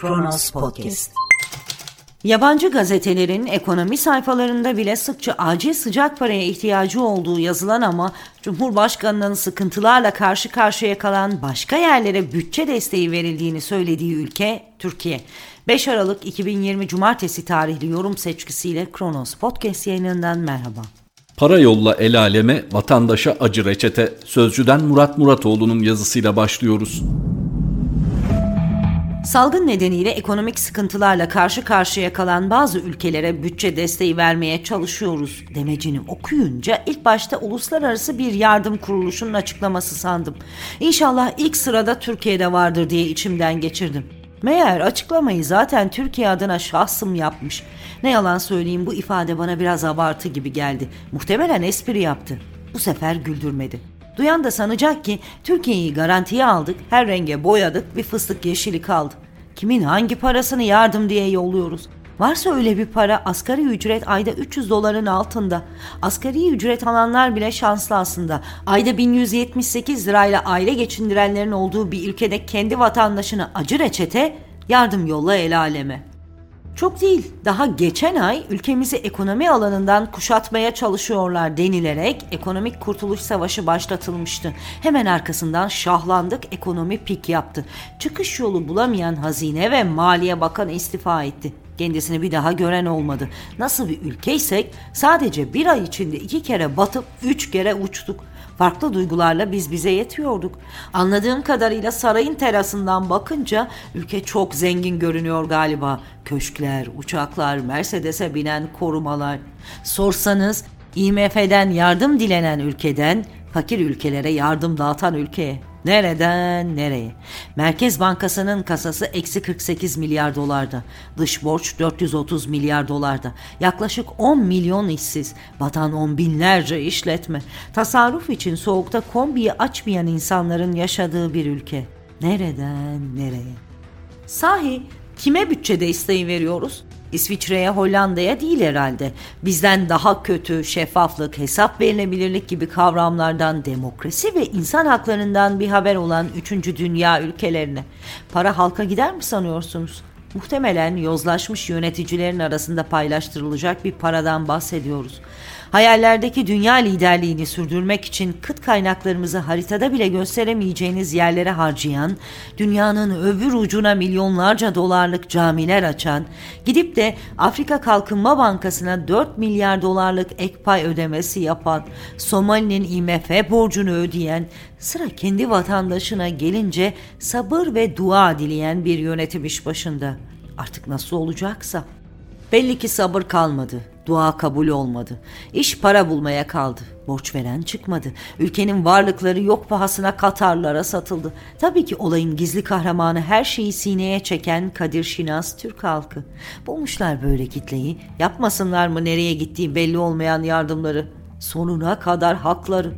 Kronos Podcast. Yabancı gazetelerin ekonomi sayfalarında bile sıkça acil sıcak paraya ihtiyacı olduğu yazılan ama Cumhurbaşkanının sıkıntılarla karşı karşıya kalan başka yerlere bütçe desteği verildiğini söylediği ülke Türkiye. 5 Aralık 2020 Cumartesi tarihli yorum seçkisiyle Kronos Podcast yayınından merhaba. Para yolla el aleme, vatandaşa acı reçete. Sözcüden Murat Muratoğlu'nun yazısıyla başlıyoruz. Salgın nedeniyle ekonomik sıkıntılarla karşı karşıya kalan bazı ülkelere bütçe desteği vermeye çalışıyoruz demecini okuyunca ilk başta uluslararası bir yardım kuruluşunun açıklaması sandım. İnşallah ilk sırada Türkiye'de vardır diye içimden geçirdim. Meğer açıklamayı zaten Türkiye adına şahsım yapmış. Ne yalan söyleyeyim bu ifade bana biraz abartı gibi geldi. Muhtemelen espri yaptı. Bu sefer güldürmedi. Duyan da sanacak ki Türkiye'yi garantiye aldık, her renge boyadık, bir fıstık yeşili kaldı. Kimin hangi parasını yardım diye yolluyoruz? Varsa öyle bir para asgari ücret ayda 300 doların altında. Asgari ücret alanlar bile şanslı aslında. Ayda 1178 lirayla aile geçindirenlerin olduğu bir ülkede kendi vatandaşına acı reçete yardım yolla el aleme. Çok değil, daha geçen ay ülkemizi ekonomi alanından kuşatmaya çalışıyorlar denilerek ekonomik kurtuluş savaşı başlatılmıştı. Hemen arkasından şahlandık, ekonomi pik yaptı. Çıkış yolu bulamayan Hazine ve Maliye Bakanı istifa etti. Kendisini bir daha gören olmadı. Nasıl bir ülkeysek sadece bir ay içinde iki kere batıp üç kere uçtuk. Farklı duygularla biz bize yetiyorduk. Anladığım kadarıyla sarayın terasından bakınca ülke çok zengin görünüyor galiba. Köşkler, uçaklar, Mercedes'e binen korumalar. Sorsanız IMF'den yardım dilenen ülkeden fakir ülkelere yardım dağıtan ülkeye. Nereden nereye? Merkez Bankası'nın kasası eksi 48 milyar dolarda. Dış borç 430 milyar dolarda. Yaklaşık 10 milyon işsiz. Batan on binlerce işletme. Tasarruf için soğukta kombiyi açmayan insanların yaşadığı bir ülke. Nereden nereye? Sahi kime bütçe desteği veriyoruz? İsviçre'ye, Hollanda'ya değil herhalde. Bizden daha kötü şeffaflık, hesap verilebilirlik gibi kavramlardan demokrasi ve insan haklarından bir haber olan 3. dünya ülkelerine. Para halka gider mi sanıyorsunuz? Muhtemelen yozlaşmış yöneticilerin arasında paylaştırılacak bir paradan bahsediyoruz. Hayallerdeki dünya liderliğini sürdürmek için kıt kaynaklarımızı haritada bile gösteremeyeceğiniz yerlere harcayan, dünyanın öbür ucuna milyonlarca dolarlık camiler açan, gidip de Afrika Kalkınma Bankası'na 4 milyar dolarlık ek pay ödemesi yapan, Somali'nin IMF borcunu ödeyen, sıra kendi vatandaşına gelince sabır ve dua dileyen bir yönetim iş başında. Artık nasıl olacaksa. Belli ki sabır kalmadı. Dua kabul olmadı. İş para bulmaya kaldı. Borç veren çıkmadı. Ülkenin varlıkları yok pahasına Katarlara satıldı. Tabii ki olayın gizli kahramanı her şeyi sineye çeken Kadir Şinas Türk halkı. Bulmuşlar böyle kitleyi. Yapmasınlar mı nereye gittiği belli olmayan yardımları. Sonuna kadar hakları.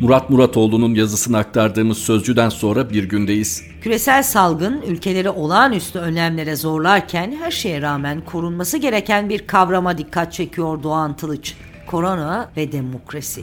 Murat Muratoğlu'nun yazısını aktardığımız sözcüden sonra bir gündeyiz. Küresel salgın ülkeleri olağanüstü önlemlere zorlarken her şeye rağmen korunması gereken bir kavrama dikkat çekiyor Doğan Tılıç. Korona ve demokrasi.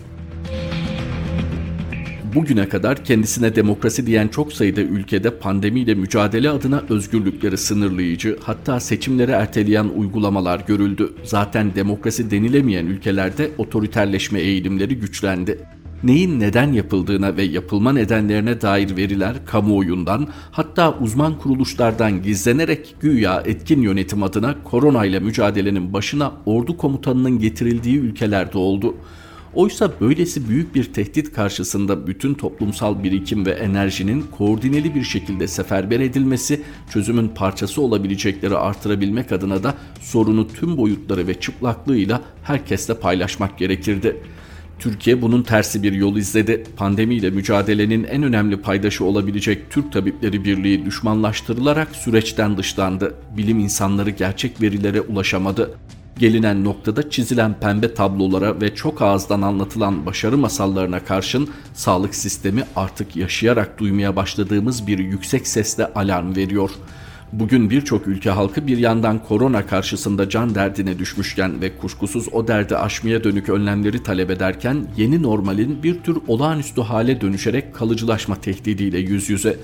Bugüne kadar kendisine demokrasi diyen çok sayıda ülkede pandemiyle mücadele adına özgürlükleri sınırlayıcı, hatta seçimleri erteleyen uygulamalar görüldü. Zaten demokrasi denilemeyen ülkelerde otoriterleşme eğilimleri güçlendi neyin neden yapıldığına ve yapılma nedenlerine dair veriler kamuoyundan hatta uzman kuruluşlardan gizlenerek güya etkin yönetim adına koronayla mücadelenin başına ordu komutanının getirildiği ülkelerde oldu. Oysa böylesi büyük bir tehdit karşısında bütün toplumsal birikim ve enerjinin koordineli bir şekilde seferber edilmesi, çözümün parçası olabilecekleri artırabilmek adına da sorunu tüm boyutları ve çıplaklığıyla herkesle paylaşmak gerekirdi.'' Türkiye bunun tersi bir yol izledi. Pandemiyle mücadelenin en önemli paydaşı olabilecek Türk Tabipleri Birliği düşmanlaştırılarak süreçten dışlandı. Bilim insanları gerçek verilere ulaşamadı. Gelinen noktada çizilen pembe tablolara ve çok ağızdan anlatılan başarı masallarına karşın sağlık sistemi artık yaşayarak duymaya başladığımız bir yüksek sesle alarm veriyor.'' Bugün birçok ülke halkı bir yandan korona karşısında can derdine düşmüşken ve kuşkusuz o derdi aşmaya dönük önlemleri talep ederken yeni normalin bir tür olağanüstü hale dönüşerek kalıcılaşma tehdidiyle yüz yüze.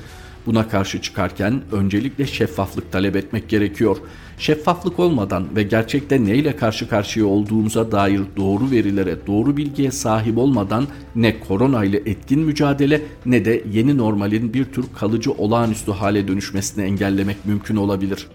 Buna karşı çıkarken öncelikle şeffaflık talep etmek gerekiyor. Şeffaflık olmadan ve gerçekte neyle karşı karşıya olduğumuza dair doğru verilere, doğru bilgiye sahip olmadan ne korona ile etkin mücadele ne de yeni normalin bir tür kalıcı olağanüstü hale dönüşmesini engellemek mümkün olabilir.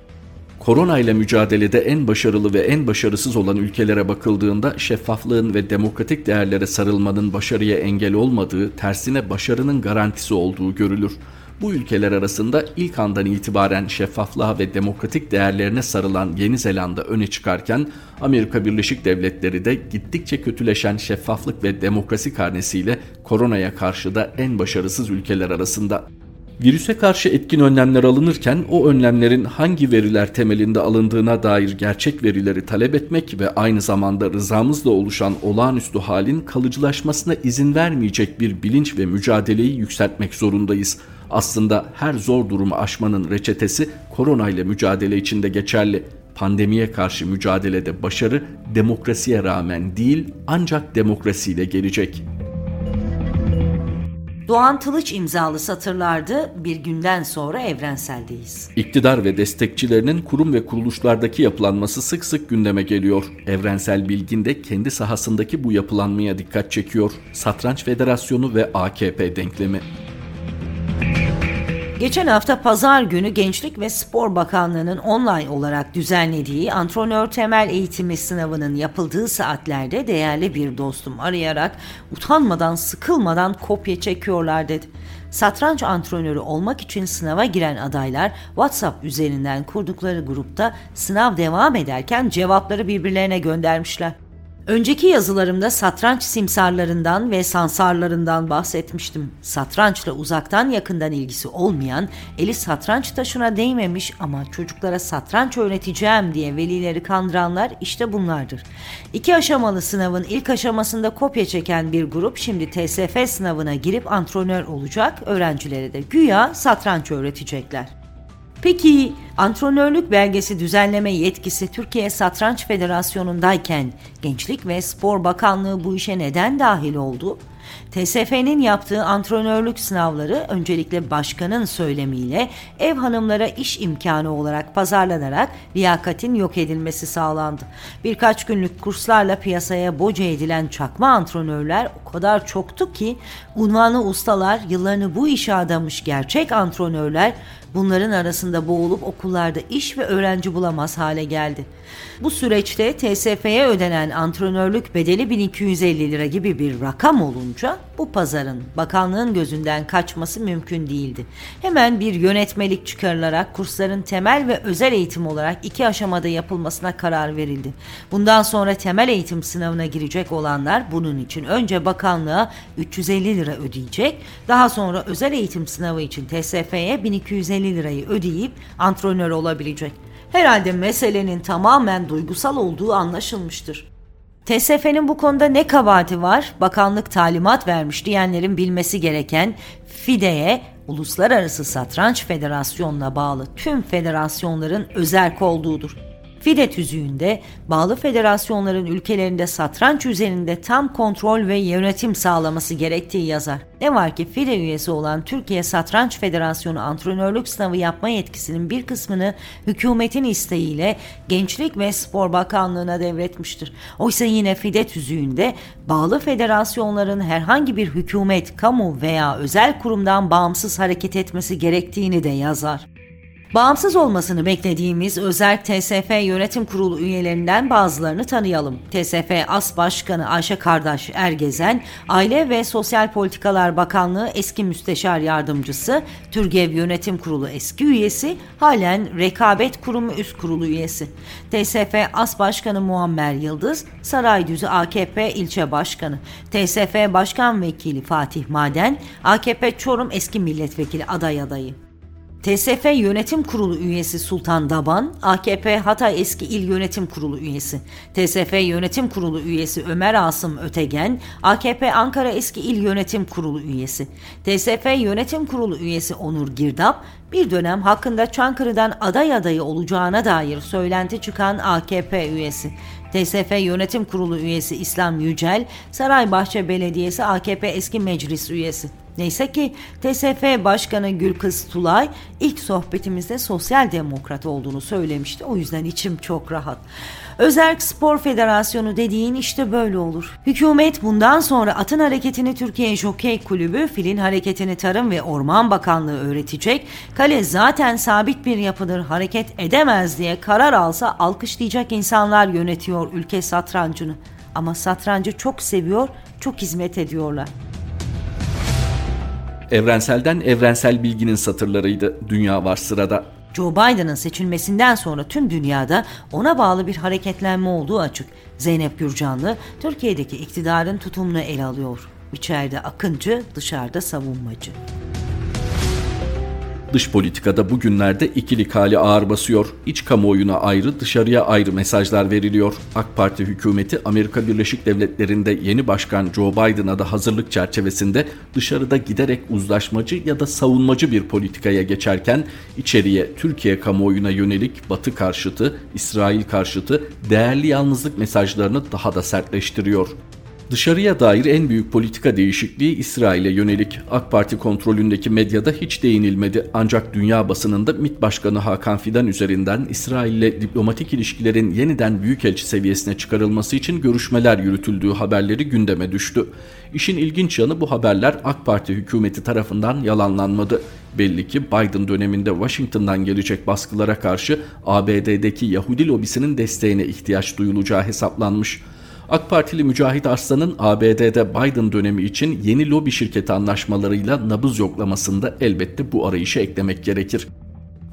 Korona ile mücadelede en başarılı ve en başarısız olan ülkelere bakıldığında şeffaflığın ve demokratik değerlere sarılmanın başarıya engel olmadığı, tersine başarının garantisi olduğu görülür. Bu ülkeler arasında ilk andan itibaren şeffaflığa ve demokratik değerlerine sarılan Yeni Zelanda öne çıkarken Amerika Birleşik Devletleri de gittikçe kötüleşen şeffaflık ve demokrasi karnesiyle koronaya karşı da en başarısız ülkeler arasında. Virüse karşı etkin önlemler alınırken o önlemlerin hangi veriler temelinde alındığına dair gerçek verileri talep etmek ve aynı zamanda rızamızla oluşan olağanüstü halin kalıcılaşmasına izin vermeyecek bir bilinç ve mücadeleyi yükseltmek zorundayız. Aslında her zor durumu aşmanın reçetesi korona ile mücadele içinde geçerli. Pandemiye karşı mücadelede başarı demokrasiye rağmen değil ancak demokrasiyle gelecek.'' Doğan Tılıç imzalı satırlardı bir günden sonra evrenseldeyiz. İktidar ve destekçilerinin kurum ve kuruluşlardaki yapılanması sık sık gündeme geliyor. Evrensel Bilgin de kendi sahasındaki bu yapılanmaya dikkat çekiyor. Satranç Federasyonu ve AKP denklemi. Geçen hafta pazar günü Gençlik ve Spor Bakanlığı'nın online olarak düzenlediği antrenör temel eğitimi sınavının yapıldığı saatlerde değerli bir dostum arayarak utanmadan sıkılmadan kopya çekiyorlar dedi. Satranç antrenörü olmak için sınava giren adaylar WhatsApp üzerinden kurdukları grupta sınav devam ederken cevapları birbirlerine göndermişler. Önceki yazılarımda satranç simsarlarından ve sansarlarından bahsetmiştim. Satrançla uzaktan yakından ilgisi olmayan, eli satranç taşına değmemiş ama çocuklara satranç öğreteceğim diye velileri kandıranlar işte bunlardır. İki aşamalı sınavın ilk aşamasında kopya çeken bir grup şimdi TSF sınavına girip antrenör olacak, öğrencilere de güya satranç öğretecekler. Peki antrenörlük belgesi düzenleme yetkisi Türkiye Satranç Federasyonu'ndayken Gençlik ve Spor Bakanlığı bu işe neden dahil oldu? TSF'nin yaptığı antrenörlük sınavları öncelikle başkanın söylemiyle ev hanımlara iş imkanı olarak pazarlanarak liyakatin yok edilmesi sağlandı. Birkaç günlük kurslarla piyasaya boca edilen çakma antrenörler o kadar çoktu ki unvanı ustalar yıllarını bu işe adamış gerçek antrenörler bunların arasında boğulup okullarda iş ve öğrenci bulamaz hale geldi. Bu süreçte TSF'ye ödenen antrenörlük bedeli 1250 lira gibi bir rakam olunca bu pazarın bakanlığın gözünden kaçması mümkün değildi. Hemen bir yönetmelik çıkarılarak kursların temel ve özel eğitim olarak iki aşamada yapılmasına karar verildi. Bundan sonra temel eğitim sınavına girecek olanlar bunun için önce bakanlığa 350 lira ödeyecek, daha sonra özel eğitim sınavı için TSF'ye 1250 lirayı ödeyip antrenör olabilecek. Herhalde meselenin tamamen duygusal olduğu anlaşılmıştır. TSF'nin bu konuda ne kabahati var? Bakanlık talimat vermiş diyenlerin bilmesi gereken FIDE'ye Uluslararası Satranç Federasyonu'na bağlı tüm federasyonların özerk olduğudur. FIDE tüzüğünde bağlı federasyonların ülkelerinde satranç üzerinde tam kontrol ve yönetim sağlaması gerektiği yazar. Ne var ki FIDE üyesi olan Türkiye Satranç Federasyonu antrenörlük sınavı yapma yetkisinin bir kısmını hükümetin isteğiyle Gençlik ve Spor Bakanlığı'na devretmiştir. Oysa yine FIDE tüzüğünde bağlı federasyonların herhangi bir hükümet, kamu veya özel kurumdan bağımsız hareket etmesi gerektiğini de yazar. Bağımsız olmasını beklediğimiz özel TSF Yönetim Kurulu üyelerinden bazılarını tanıyalım. TSF As Başkanı Ayşe Kardeş Ergezen, Aile ve Sosyal Politikalar Bakanlığı eski müsteşar yardımcısı, Türgev Yönetim Kurulu eski üyesi, halen Rekabet Kurumu üst kurulu üyesi. TSF As Başkanı Muammer Yıldız, Saraydüzü AKP ilçe başkanı. TSF Başkan Vekili Fatih Maden, AKP Çorum eski milletvekili aday adayı. TSF Yönetim Kurulu üyesi Sultan Daban, AKP Hatay Eski İl Yönetim Kurulu üyesi, TSF Yönetim Kurulu üyesi Ömer Asım Ötegen, AKP Ankara Eski İl Yönetim Kurulu üyesi, TSF Yönetim Kurulu üyesi Onur Girdap, bir dönem hakkında Çankırı'dan aday adayı olacağına dair söylenti çıkan AKP üyesi. TSF Yönetim Kurulu üyesi İslam Yücel, Saraybahçe Belediyesi AKP eski meclis üyesi. Neyse ki TSF Başkanı Gülkız Tulay ilk sohbetimizde sosyal demokrat olduğunu söylemişti. O yüzden içim çok rahat. Özerk Spor Federasyonu dediğin işte böyle olur. Hükümet bundan sonra atın hareketini Türkiye Jokey Kulübü, filin hareketini Tarım ve Orman Bakanlığı öğretecek. Kale zaten sabit bir yapıdır, hareket edemez diye karar alsa alkışlayacak insanlar yönetiyor ülke satrancını. Ama satrancı çok seviyor, çok hizmet ediyorlar. Evrenselden evrensel bilginin satırlarıydı. Dünya var sırada. Joe Biden'ın seçilmesinden sonra tüm dünyada ona bağlı bir hareketlenme olduğu açık. Zeynep Gürcanlı Türkiye'deki iktidarın tutumunu ele alıyor. İçeride akıncı, dışarıda savunmacı. Dış politikada bugünlerde ikilik hali ağır basıyor. İç kamuoyuna ayrı, dışarıya ayrı mesajlar veriliyor. AK Parti hükümeti Amerika Birleşik Devletleri'nde yeni başkan Joe Biden'a da hazırlık çerçevesinde dışarıda giderek uzlaşmacı ya da savunmacı bir politikaya geçerken içeriye Türkiye kamuoyuna yönelik Batı karşıtı, İsrail karşıtı değerli yalnızlık mesajlarını daha da sertleştiriyor. Dışarıya dair en büyük politika değişikliği İsrail'e yönelik. AK Parti kontrolündeki medyada hiç değinilmedi ancak dünya basınında MİT Başkanı Hakan Fidan üzerinden İsrail'le diplomatik ilişkilerin yeniden büyükelçi seviyesine çıkarılması için görüşmeler yürütüldüğü haberleri gündeme düştü. İşin ilginç yanı bu haberler AK Parti hükümeti tarafından yalanlanmadı. Belli ki Biden döneminde Washington'dan gelecek baskılara karşı ABD'deki Yahudi lobisinin desteğine ihtiyaç duyulacağı hesaplanmış. AK Partili Mücahit Arslan'ın ABD'de Biden dönemi için yeni lobi şirketi anlaşmalarıyla nabız yoklamasında elbette bu arayışı eklemek gerekir.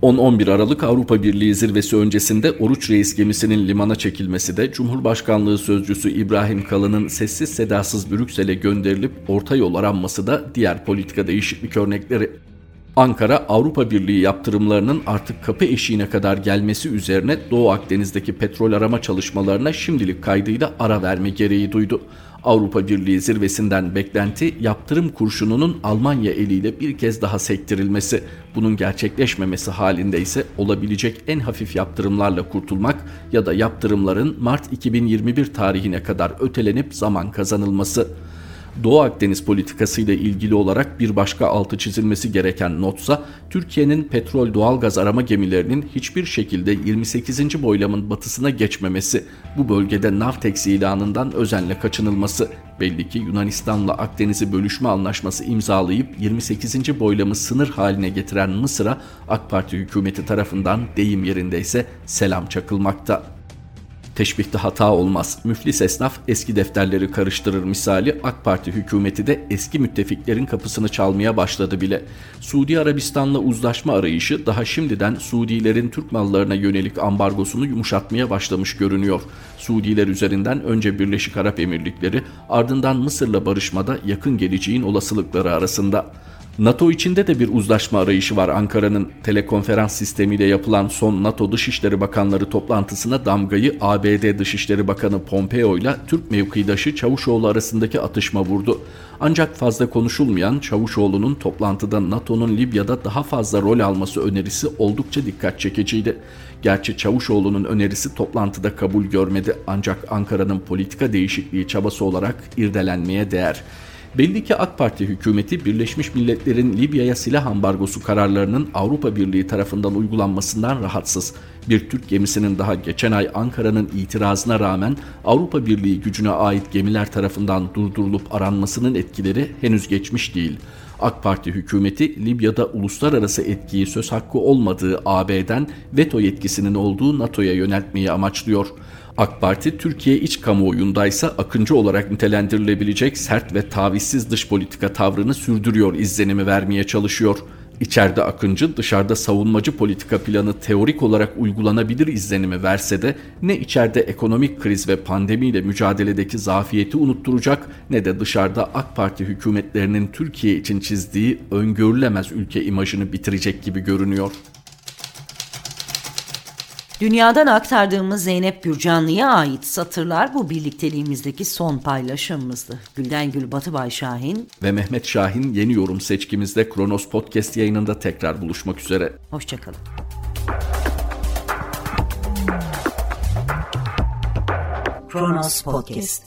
10-11 Aralık Avrupa Birliği zirvesi öncesinde Oruç Reis gemisinin limana çekilmesi de Cumhurbaşkanlığı Sözcüsü İbrahim Kalın'ın sessiz sedasız Brüksel'e gönderilip orta yol aranması da diğer politika değişiklik örnekleri. Ankara Avrupa Birliği yaptırımlarının artık kapı eşiğine kadar gelmesi üzerine Doğu Akdeniz'deki petrol arama çalışmalarına şimdilik kaydıyla ara verme gereği duydu. Avrupa Birliği zirvesinden beklenti yaptırım kurşununun Almanya eliyle bir kez daha sektirilmesi. Bunun gerçekleşmemesi halinde ise olabilecek en hafif yaptırımlarla kurtulmak ya da yaptırımların Mart 2021 tarihine kadar ötelenip zaman kazanılması. Doğu Akdeniz politikası ile ilgili olarak bir başka altı çizilmesi gereken notsa Türkiye'nin petrol doğalgaz arama gemilerinin hiçbir şekilde 28. boylamın batısına geçmemesi, bu bölgede Navtex ilanından özenle kaçınılması, belli ki Yunanistan'la Akdeniz'i bölüşme anlaşması imzalayıp 28. boylamı sınır haline getiren Mısır'a AK Parti hükümeti tarafından deyim yerindeyse selam çakılmakta. Teşbihte hata olmaz. Müflis esnaf eski defterleri karıştırır misali AK Parti hükümeti de eski müttefiklerin kapısını çalmaya başladı bile. Suudi Arabistan'la uzlaşma arayışı daha şimdiden Suudilerin Türk mallarına yönelik ambargosunu yumuşatmaya başlamış görünüyor. Suudiler üzerinden önce Birleşik Arap Emirlikleri ardından Mısır'la barışmada yakın geleceğin olasılıkları arasında. NATO içinde de bir uzlaşma arayışı var Ankara'nın. Telekonferans sistemiyle yapılan son NATO Dışişleri Bakanları toplantısına damgayı ABD Dışişleri Bakanı Pompeo ile Türk mevkidaşı Çavuşoğlu arasındaki atışma vurdu. Ancak fazla konuşulmayan Çavuşoğlu'nun toplantıda NATO'nun Libya'da daha fazla rol alması önerisi oldukça dikkat çekiciydi. Gerçi Çavuşoğlu'nun önerisi toplantıda kabul görmedi ancak Ankara'nın politika değişikliği çabası olarak irdelenmeye değer. Belli ki AK Parti hükümeti Birleşmiş Milletler'in Libya'ya silah ambargosu kararlarının Avrupa Birliği tarafından uygulanmasından rahatsız. Bir Türk gemisinin daha geçen ay Ankara'nın itirazına rağmen Avrupa Birliği gücüne ait gemiler tarafından durdurulup aranmasının etkileri henüz geçmiş değil. AK Parti hükümeti Libya'da uluslararası etkiyi söz hakkı olmadığı AB'den veto yetkisinin olduğu NATO'ya yöneltmeyi amaçlıyor. AK Parti Türkiye iç kamuoyundaysa akıncı olarak nitelendirilebilecek sert ve tavizsiz dış politika tavrını sürdürüyor izlenimi vermeye çalışıyor. İçeride akıncı, dışarıda savunmacı politika planı teorik olarak uygulanabilir izlenimi verse de ne içeride ekonomik kriz ve pandemiyle mücadeledeki zafiyeti unutturacak ne de dışarıda AK Parti hükümetlerinin Türkiye için çizdiği öngörülemez ülke imajını bitirecek gibi görünüyor. Dünyadan aktardığımız Zeynep Gürcanlı'ya ait satırlar bu birlikteliğimizdeki son paylaşımımızdı. Gülden Gül Batıbay Şahin ve Mehmet Şahin yeni yorum seçkimizde Kronos Podcast yayınında tekrar buluşmak üzere. Hoşçakalın. Kronos Podcast